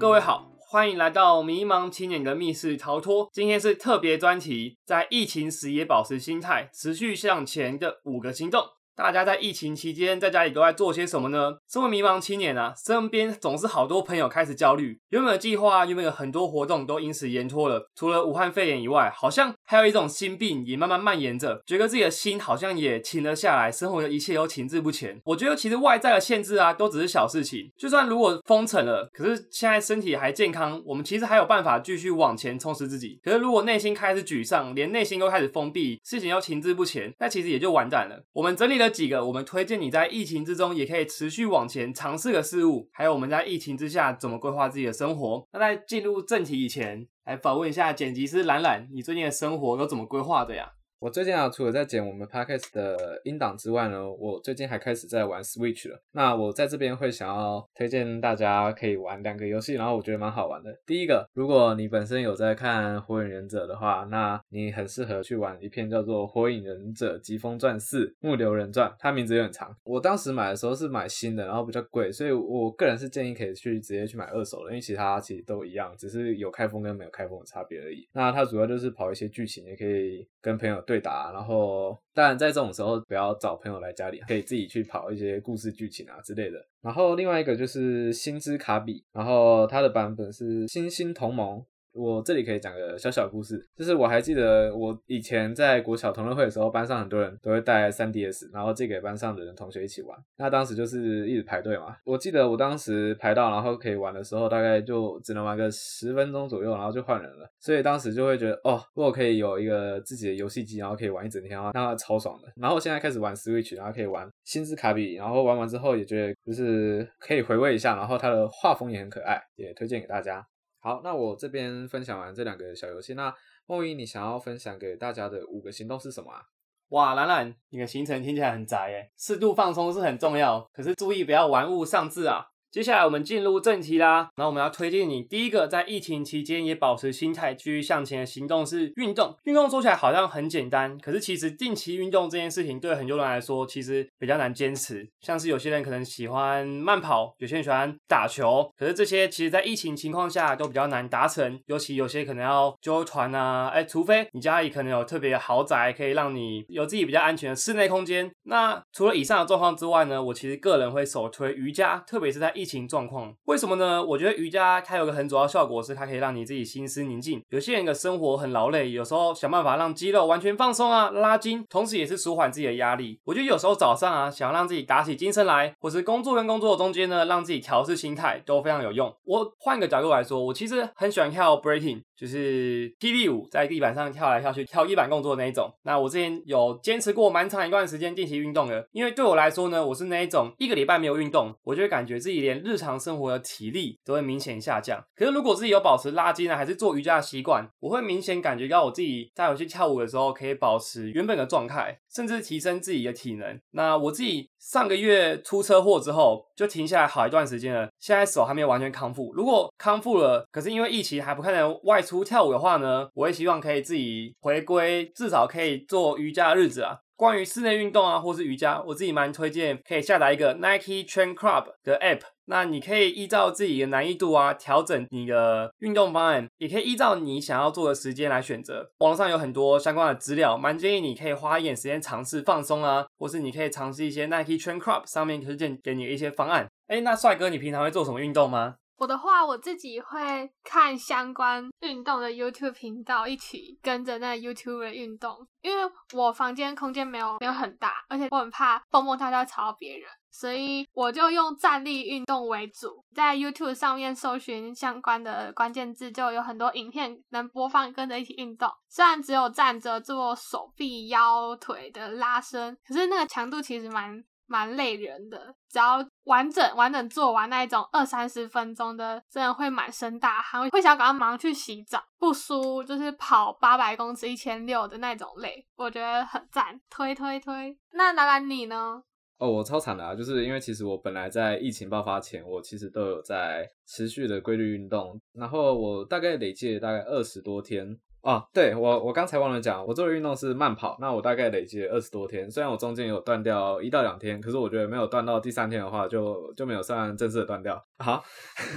各位好，欢迎来到迷茫青年的密室逃脱。今天是特别专题，在疫情时也保持心态，持续向前的五个行动。大家在疫情期间在家里都在做些什么呢？身为迷茫青年啊，身边总是好多朋友开始焦虑，原本的计划、原本的很多活动都因此延拖了。除了武汉肺炎以外，好像还有一种心病也慢慢蔓延着，觉得自己的心好像也停了下来，生活的一切都停滞不前。我觉得其实外在的限制啊，都只是小事情。就算如果封城了，可是现在身体还健康，我们其实还有办法继续往前充实自己。可是如果内心开始沮丧，连内心都开始封闭，事情又停滞不前，那其实也就完蛋了。我们整理了几个，我们推荐你在疫情之中也可以持续往前尝试的事物，还有我们在疫情之下怎么规划自己的生活。那在进入正题以前，来访问一下剪辑师懒懒，你最近的生活都怎么规划的呀？我最近啊，除了在剪我们 podcast 的音档之外呢，我最近还开始在玩 Switch 了。那我在这边会想要推荐大家可以玩两个游戏，然后我觉得蛮好玩的。第一个，如果你本身有在看《火影忍者》的话，那你很适合去玩一片叫做《火影忍者疾风传四：木流人传》，它名字有点长。我当时买的时候是买新的，然后比较贵，所以我个人是建议可以去直接去买二手的，因为其他其实都一样，只是有开封跟没有开封的差别而已。那它主要就是跑一些剧情，也可以跟朋友。对打，然后当然在这种时候不要找朋友来家里，可以自己去跑一些故事剧情啊之类的。然后另外一个就是星之卡比，然后它的版本是星星同盟。我这里可以讲个小小故事，就是我还记得我以前在国小同乐会的时候，班上很多人都会带 3DS，然后借给班上的人同学一起玩。那当时就是一直排队嘛。我记得我当时排到然后可以玩的时候，大概就只能玩个十分钟左右，然后就换人了。所以当时就会觉得，哦，如果可以有一个自己的游戏机，然后可以玩一整天的话，那超爽的。然后现在开始玩 Switch，然后可以玩星之卡比，然后玩完之后也觉得就是可以回味一下，然后它的画风也很可爱，也推荐给大家。好，那我这边分享完这两个小游戏，那梦怡，你想要分享给大家的五个行动是什么啊？哇，兰兰，你的行程听起来很宅耶，适度放松是很重要，可是注意不要玩物丧志啊。接下来我们进入正题啦。然后我们要推荐你第一个在疫情期间也保持心态继续向前的行动是运动。运动说起来好像很简单，可是其实定期运动这件事情对很多人来说其实比较难坚持。像是有些人可能喜欢慢跑，有些人喜欢打球，可是这些其实在疫情情况下都比较难达成。尤其有些可能要揪团啊，哎，除非你家里可能有特别豪宅，可以让你有自己比较安全的室内空间。那除了以上的状况之外呢，我其实个人会首推瑜伽，特别是在疫情状况，为什么呢？我觉得瑜伽它有个很主要效果是，它可以让你自己心思宁静。有些人的生活很劳累，有时候想办法让肌肉完全放松啊，拉筋，同时也是舒缓自己的压力。我觉得有时候早上啊，想要让自己打起精神来，或是工作跟工作中间呢，让自己调试心态，都非常有用。我换一个角度来说，我其实很喜欢跳 breaking，就是霹雳舞，在地板上跳来跳去，跳一板动作那一种。那我之前有坚持过蛮长一段时间定期运动的，因为对我来说呢，我是那一种一个礼拜没有运动，我就会感觉自己连日常生活的体力都会明显下降。可是如果自己有保持拉筋呢，还是做瑜伽的习惯，我会明显感觉到我自己在有去跳舞的时候，可以保持原本的状态，甚至提升自己的体能。那我自己上个月出车祸之后，就停下来好一段时间了，现在手还没有完全康复。如果康复了，可是因为疫情还不可能外出跳舞的话呢，我也希望可以自己回归，至少可以做瑜伽的日子啊。关于室内运动啊，或是瑜伽，我自己蛮推荐可以下载一个 Nike Train Club 的 App。那你可以依照自己的难易度啊，调整你的运动方案，也可以依照你想要做的时间来选择。网上有很多相关的资料，蛮建议你可以花一点时间尝试放松啊，或是你可以尝试一些 Nike Train Club 上面推荐给你的一些方案。哎，那帅哥，你平常会做什么运动吗？我的话，我自己会看相关运动的 YouTube 频道，一起跟着那 YouTube 的运动。因为我房间空间没有没有很大，而且我很怕蹦蹦跳跳吵到别人，所以我就用站立运动为主。在 YouTube 上面搜寻相关的关键字，就有很多影片能播放，跟着一起运动。虽然只有站着做手臂、腰、腿的拉伸，可是那个强度其实蛮。蛮累人的，只要完整完整做完那一种二三十分钟的，真的会满身大汗，会想赶快忙去洗澡，不输就是跑八百公尺一千六的那种累，我觉得很赞，推推推。那拿来你呢？哦，我超惨的啊，就是因为其实我本来在疫情爆发前，我其实都有在持续的规律运动，然后我大概累计大概二十多天。哦，对我我刚才忘了讲，我做的运动是慢跑，那我大概累积了二十多天，虽然我中间有断掉一到两天，可是我觉得没有断到第三天的话，就就没有算正式的断掉。好，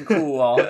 酷哦。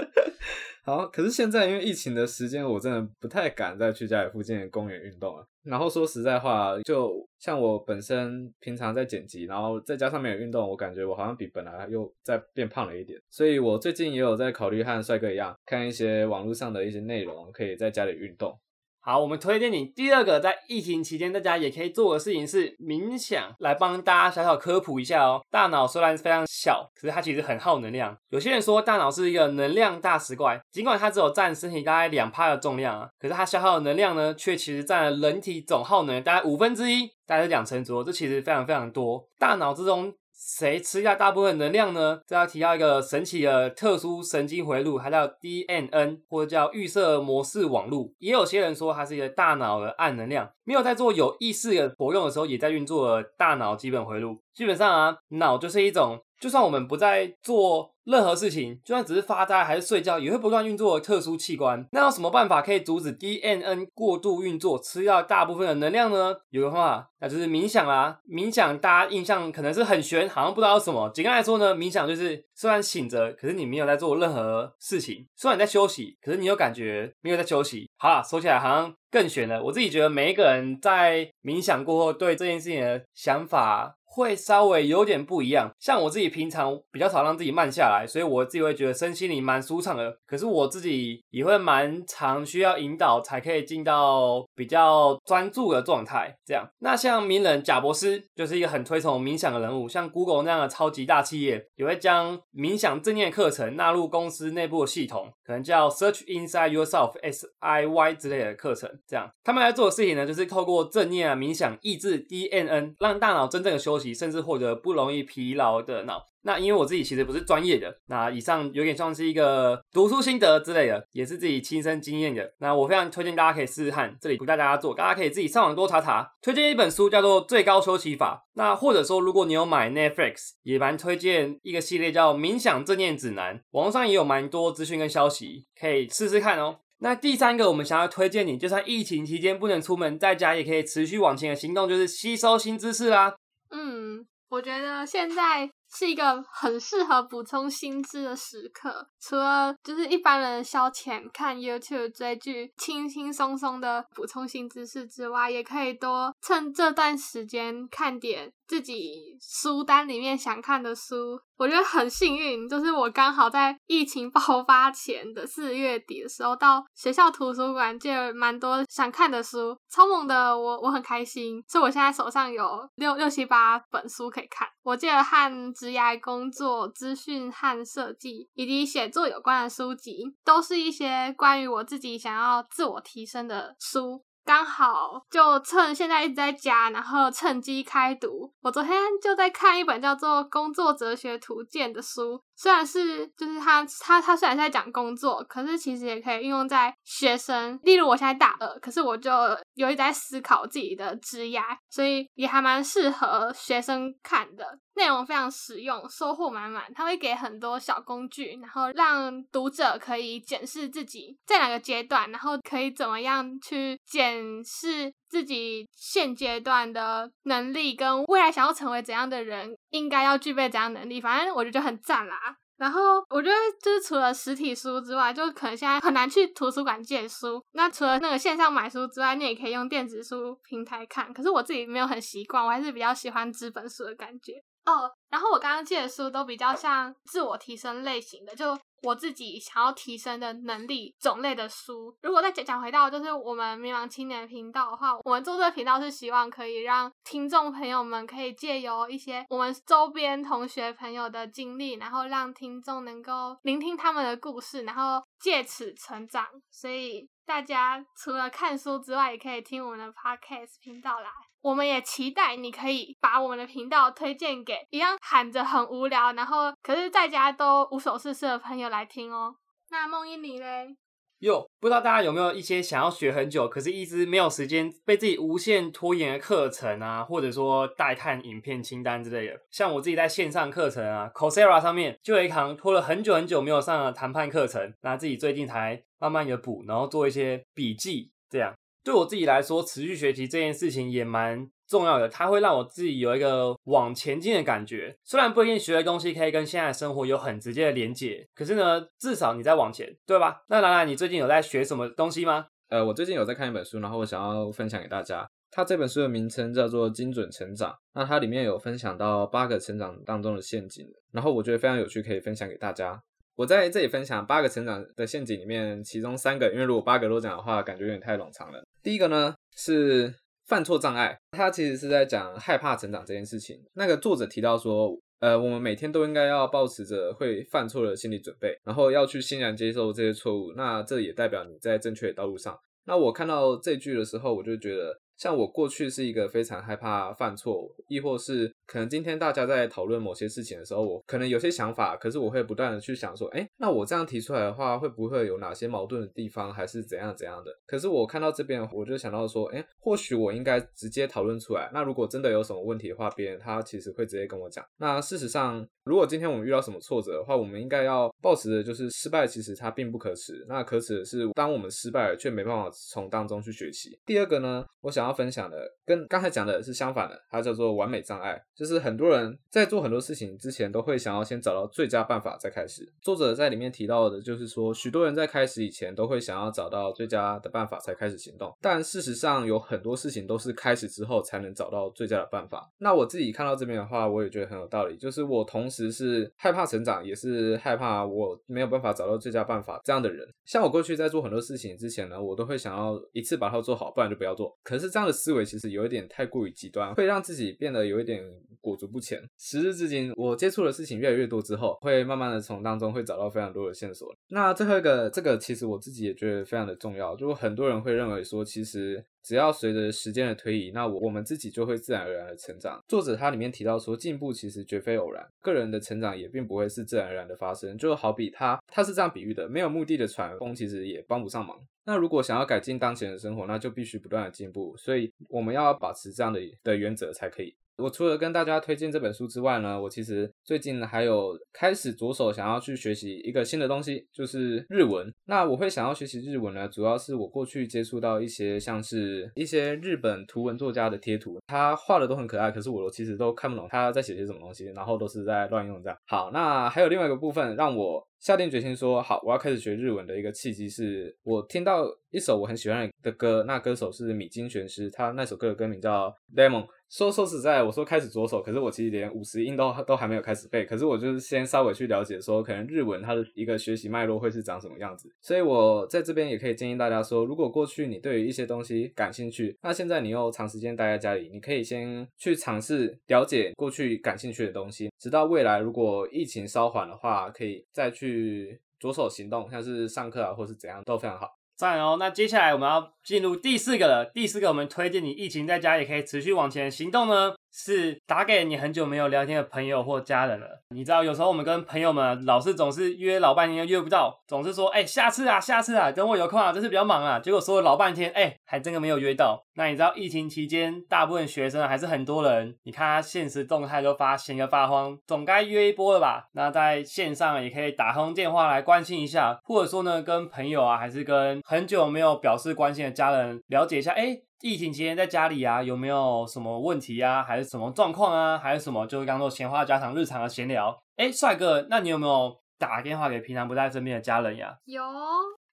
好，可是现在因为疫情的时间，我真的不太敢再去家里附近的公园运动了。然后说实在话，就像我本身平常在剪辑，然后再加上没有运动，我感觉我好像比本来又再变胖了一点。所以我最近也有在考虑和帅哥一样，看一些网络上的一些内容，可以在家里运动。好，我们推荐你第二个在疫情期间大家也可以做的事情是冥想，来帮大家小小科普一下哦。大脑虽然非常小，可是它其实很耗能量。有些人说大脑是一个能量大石怪，尽管它只有占身体大概两趴的重量啊，可是它消耗的能量呢，却其实占了人体总耗能大概五分之一，大概是两成左右。这其实非常非常多。大脑之中。谁吃下大部分能量呢？这要提到一个神奇的特殊神经回路，它叫 DNN，或者叫预设模式网路。也有些人说它是一个大脑的暗能量，没有在做有意识的活用的时候，也在运作大脑基本回路。基本上啊，脑就是一种。就算我们不在做任何事情，就算只是发呆还是睡觉，也会不断运作特殊器官。那有什么办法可以阻止 DNN 过度运作，吃掉大部分的能量呢？有个方法，那就是冥想啦。冥想大家印象可能是很玄，好像不知道什么。简单来说呢，冥想就是虽然醒着，可是你没有在做任何事情；虽然你在休息，可是你又感觉没有在休息。好了，说起来好像更玄了。我自己觉得每一个人在冥想过后，对这件事情的想法。会稍微有点不一样，像我自己平常比较少让自己慢下来，所以我自己会觉得身心里蛮舒畅的。可是我自己也会蛮常需要引导，才可以进到比较专注的状态。这样，那像名人贾博士就是一个很推崇冥想的人物，像 Google 那样的超级大企业也会将冥想正念课程纳入公司内部的系统，可能叫 Search Inside Yourself S I Y 之类的课程。这样，他们来做的事情呢，就是透过正念啊冥想抑制 D N N，让大脑真正的休息。甚至获得不容易疲劳的脑。那因为我自己其实不是专业的，那以上有点像是一个读书心得之类的，也是自己亲身经验的。那我非常推荐大家可以试试看，这里不带大家做，大家可以自己上网多查查。推荐一本书叫做《最高休息法》。那或者说，如果你有买 Netflix，也蛮推荐一个系列叫《冥想正念指南》，网上也有蛮多资讯跟消息，可以试试看哦。那第三个，我们想要推荐你，就算疫情期间不能出门，在家也可以持续往前的行动，就是吸收新知识啦。嗯，我觉得现在是一个很适合补充新知的时刻。除了就是一般人消遣看 YouTube 追剧，轻轻松松的补充新知识之外，也可以多趁这段时间看点自己书单里面想看的书。我觉得很幸运，就是我刚好在疫情爆发前的四月底的时候，到学校图书馆借了蛮多想看的书，超猛的，我我很开心，所以我现在手上有六六七八本书可以看。我借了和职业工作、资讯和设计以及写作有关的书籍，都是一些关于我自己想要自我提升的书。刚好就趁现在一直在家，然后趁机开读。我昨天就在看一本叫做《工作哲学图鉴》的书。虽然是就是他他他虽然是在讲工作，可是其实也可以运用在学生。例如我现在大二，可是我就有一直在思考自己的职业，所以也还蛮适合学生看的。内容非常实用，收获满满。他会给很多小工具，然后让读者可以检视自己在哪个阶段，然后可以怎么样去检视自己现阶段的能力，跟未来想要成为怎样的人。应该要具备怎样能力？反正我觉得很赞啦。然后我觉得就是除了实体书之外，就可能现在很难去图书馆借书。那除了那个线上买书之外，你也可以用电子书平台看。可是我自己没有很习惯，我还是比较喜欢纸本书的感觉。哦，然后我刚刚借的书都比较像自我提升类型的，就。我自己想要提升的能力种类的书，如果再讲讲回到就是我们迷茫青年频道的话，我们做这个频道是希望可以让听众朋友们可以借由一些我们周边同学朋友的经历，然后让听众能够聆听他们的故事，然后借此成长。所以大家除了看书之外，也可以听我们的 podcast 频道啦。我们也期待你可以把我们的频道推荐给一样喊着很无聊，然后可是在家都无所事事的朋友来听哦。那梦一你嘞？哟，不知道大家有没有一些想要学很久，可是一直没有时间，被自己无限拖延的课程啊，或者说待看影片清单之类的。像我自己在线上课程啊，Coursera 上面就有一堂拖了很久很久没有上的谈判课程，那自己最近才慢慢的补，然后做一些笔记。这样对我自己来说，持续学习这件事情也蛮重要的，它会让我自己有一个往前进的感觉。虽然不一定学的东西可以跟现在的生活有很直接的连结，可是呢，至少你在往前，对吧？那兰兰，你最近有在学什么东西吗？呃，我最近有在看一本书，然后我想要分享给大家。它这本书的名称叫做《精准成长》，那它里面有分享到八个成长当中的陷阱，然后我觉得非常有趣，可以分享给大家。我在这里分享八个成长的陷阱里面，其中三个，因为如果八个都讲的话，感觉有点太冗长了。第一个呢是犯错障碍，它其实是在讲害怕成长这件事情。那个作者提到说，呃，我们每天都应该要保持着会犯错的心理准备，然后要去欣然接受这些错误。那这也代表你在正确的道路上。那我看到这句的时候，我就觉得。像我过去是一个非常害怕犯错，亦或是可能今天大家在讨论某些事情的时候，我可能有些想法，可是我会不断的去想说，哎，那我这样提出来的话，会不会有哪些矛盾的地方，还是怎样怎样的？可是我看到这边，我就想到说，哎，或许我应该直接讨论出来。那如果真的有什么问题的话，别人他其实会直接跟我讲。那事实上，如果今天我们遇到什么挫折的话，我们应该要保持的就是失败其实它并不可耻，那可耻的是当我们失败了却没办法从当中去学习。第二个呢，我想要分享的。跟刚才讲的是相反的，它叫做完美障碍，就是很多人在做很多事情之前都会想要先找到最佳办法再开始。作者在里面提到的就是说，许多人在开始以前都会想要找到最佳的办法才开始行动，但事实上有很多事情都是开始之后才能找到最佳的办法。那我自己看到这边的话，我也觉得很有道理，就是我同时是害怕成长，也是害怕我没有办法找到最佳办法这样的人。像我过去在做很多事情之前呢，我都会想要一次把它做好，不然就不要做。可是这样的思维其实。有一点太过于极端，会让自己变得有一点裹足不前。时至至今，我接触的事情越来越多之后，会慢慢的从当中会找到非常多的线索。那最后一个，这个其实我自己也觉得非常的重要。就很多人会认为说，其实只要随着时间的推移，那我我们自己就会自然而然的成长。作者他里面提到说，进步其实绝非偶然，个人的成长也并不会是自然而然的发生。就好比他他是这样比喻的，没有目的的船风其实也帮不上忙。那如果想要改进当前的生活，那就必须不断的进步，所以我们要保持这样的的原则才可以。我除了跟大家推荐这本书之外呢，我其实最近还有开始着手想要去学习一个新的东西，就是日文。那我会想要学习日文呢，主要是我过去接触到一些像是一些日本图文作家的贴图，他画的都很可爱，可是我其实都看不懂他在写些什么东西，然后都是在乱用这样。好，那还有另外一个部分让我下定决心说好，我要开始学日文的一个契机是，我听到一首我很喜欢的歌，那歌手是米津玄师，他那首歌的歌名叫《Lemon》。说说实在，我说开始着手，可是我其实连五十音都都还没有开始背。可是我就是先稍微去了解，说可能日文它的一个学习脉络会是长什么样子。所以我在这边也可以建议大家说，如果过去你对于一些东西感兴趣，那现在你又长时间待在家里，你可以先去尝试了解过去感兴趣的东西，直到未来如果疫情稍缓的话，可以再去着手行动，像是上课啊或是怎样都非常好。赞哦！那接下来我们要进入第四个了。第四个，我们推荐你疫情在家也可以持续往前行动呢。是打给你很久没有聊天的朋友或家人了。你知道，有时候我们跟朋友们老是总是约老半天约不到，总是说，哎，下次啊，下次啊，等我有空啊，这次比较忙啊。结果说了老半天，哎，还真的没有约到。那你知道，疫情期间，大部分学生还是很多人，你看他现实动态都发闲个发慌，总该约一波了吧？那在线上也可以打通电话来关心一下，或者说呢，跟朋友啊，还是跟很久没有表示关心的家人了解一下，哎。疫情期间在家里啊，有没有什么问题啊，还是什么状况啊，还是什么，就是当做闲话家常、日常的闲聊。哎，帅哥，那你有没有打电话给平常不在身边的家人呀？有。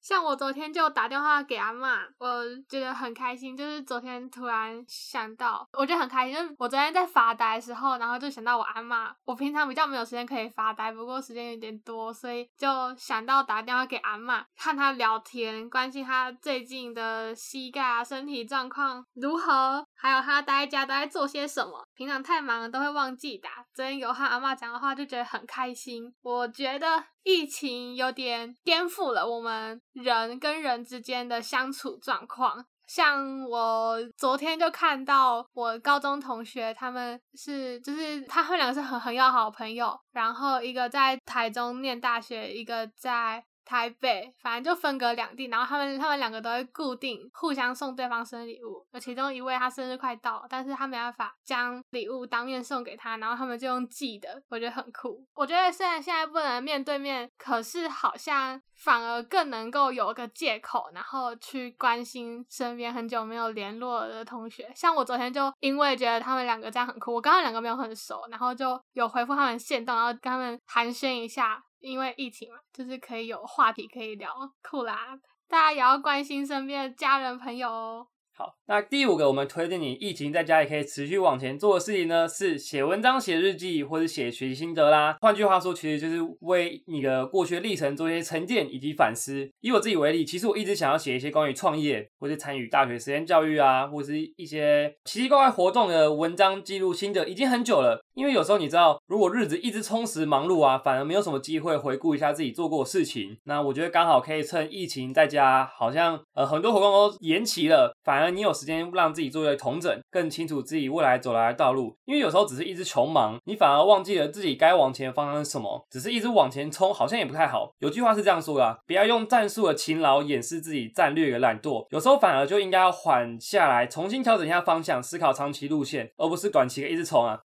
像我昨天就打电话给阿妈，我觉得很开心。就是昨天突然想到，我觉得很开心。就是我昨天在发呆的时候，然后就想到我阿妈。我平常比较没有时间可以发呆，不过时间有点多，所以就想到打电话给阿妈，看她聊天，关心她最近的膝盖啊、身体状况如何，还有她待在家都在做些什么。平常太忙了都会忘记打，昨天有和阿妈讲的话，就觉得很开心。我觉得。疫情有点颠覆了我们人跟人之间的相处状况。像我昨天就看到我高中同学，他们是就是他们两个是很很要好的朋友，然后一个在台中念大学，一个在。台北，反正就分隔两地，然后他们他们两个都会固定互相送对方生日礼物。而其中一位他生日快到，但是他没办法将礼物当面送给他，然后他们就用寄的，我觉得很酷。我觉得虽然现在不能面对面，可是好像反而更能够有个借口，然后去关心身边很久没有联络的同学。像我昨天就因为觉得他们两个这样很酷，我刚刚两个没有很熟，然后就有回复他们线动，然后跟他们寒暄一下。因为疫情嘛，就是可以有话题可以聊，酷啦！大家也要关心身边的家人朋友哦。好，那第五个我们推荐你疫情在家也可以持续往前做的事情呢，是写文章、写日记或者写学习心得啦。换句话说，其实就是为你的过去的历程做一些沉淀以及反思。以我自己为例，其实我一直想要写一些关于创业或者参与大学实验教育啊，或者是一些奇奇怪怪活动的文章记录心得，已经很久了。因为有时候你知道，如果日子一直充实忙碌啊，反而没有什么机会回顾一下自己做过的事情。那我觉得刚好可以趁疫情在家，好像呃很多活动都延期了，反而。你有时间让自己做一个重整，更清楚自己未来走来的道路。因为有时候只是一直穷忙，你反而忘记了自己该往前的方向是什么。只是一直往前冲，好像也不太好。有句话是这样说的：不要用战术的勤劳掩饰自己战略的懒惰。有时候反而就应该要缓下来，重新调整一下方向，思考长期路线，而不是短期的一直冲啊。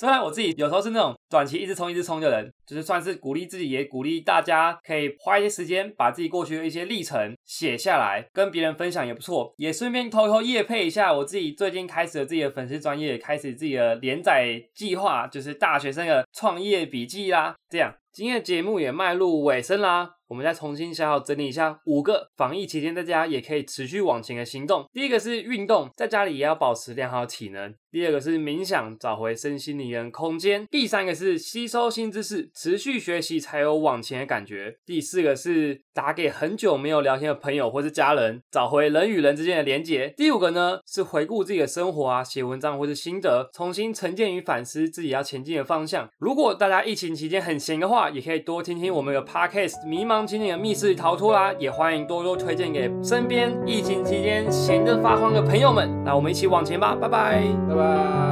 虽然我自己有时候是那种短期一直冲一直冲的人，就是算是鼓励自己，也鼓励大家可以花一些时间把自己过去的一些历程写下来，跟别人分享也不错。也顺便偷偷夜配一下我自己最近开始了自己的粉丝专业，开始自己的连载计划，就是大学生的创业笔记啦。这样，今天的节目也迈入尾声啦。我们再重新小小整理一下五个防疫期间在家也可以持续往前的行动。第一个是运动，在家里也要保持良好体能。第二个是冥想，找回身心灵的空间。第三个是吸收新知识，持续学习才有往前的感觉。第四个是打给很久没有聊天的朋友或是家人，找回人与人之间的连结。第五个呢是回顾自己的生活啊，写文章或是心得，重新沉淀与反思自己要前进的方向。如果大家疫情期间很闲的话，也可以多听听我们的 podcast 迷茫。青年的密室逃脱啦，也欢迎多多推荐给身边疫情期间闲得发慌的朋友们。那我们一起往前吧，拜拜，拜拜。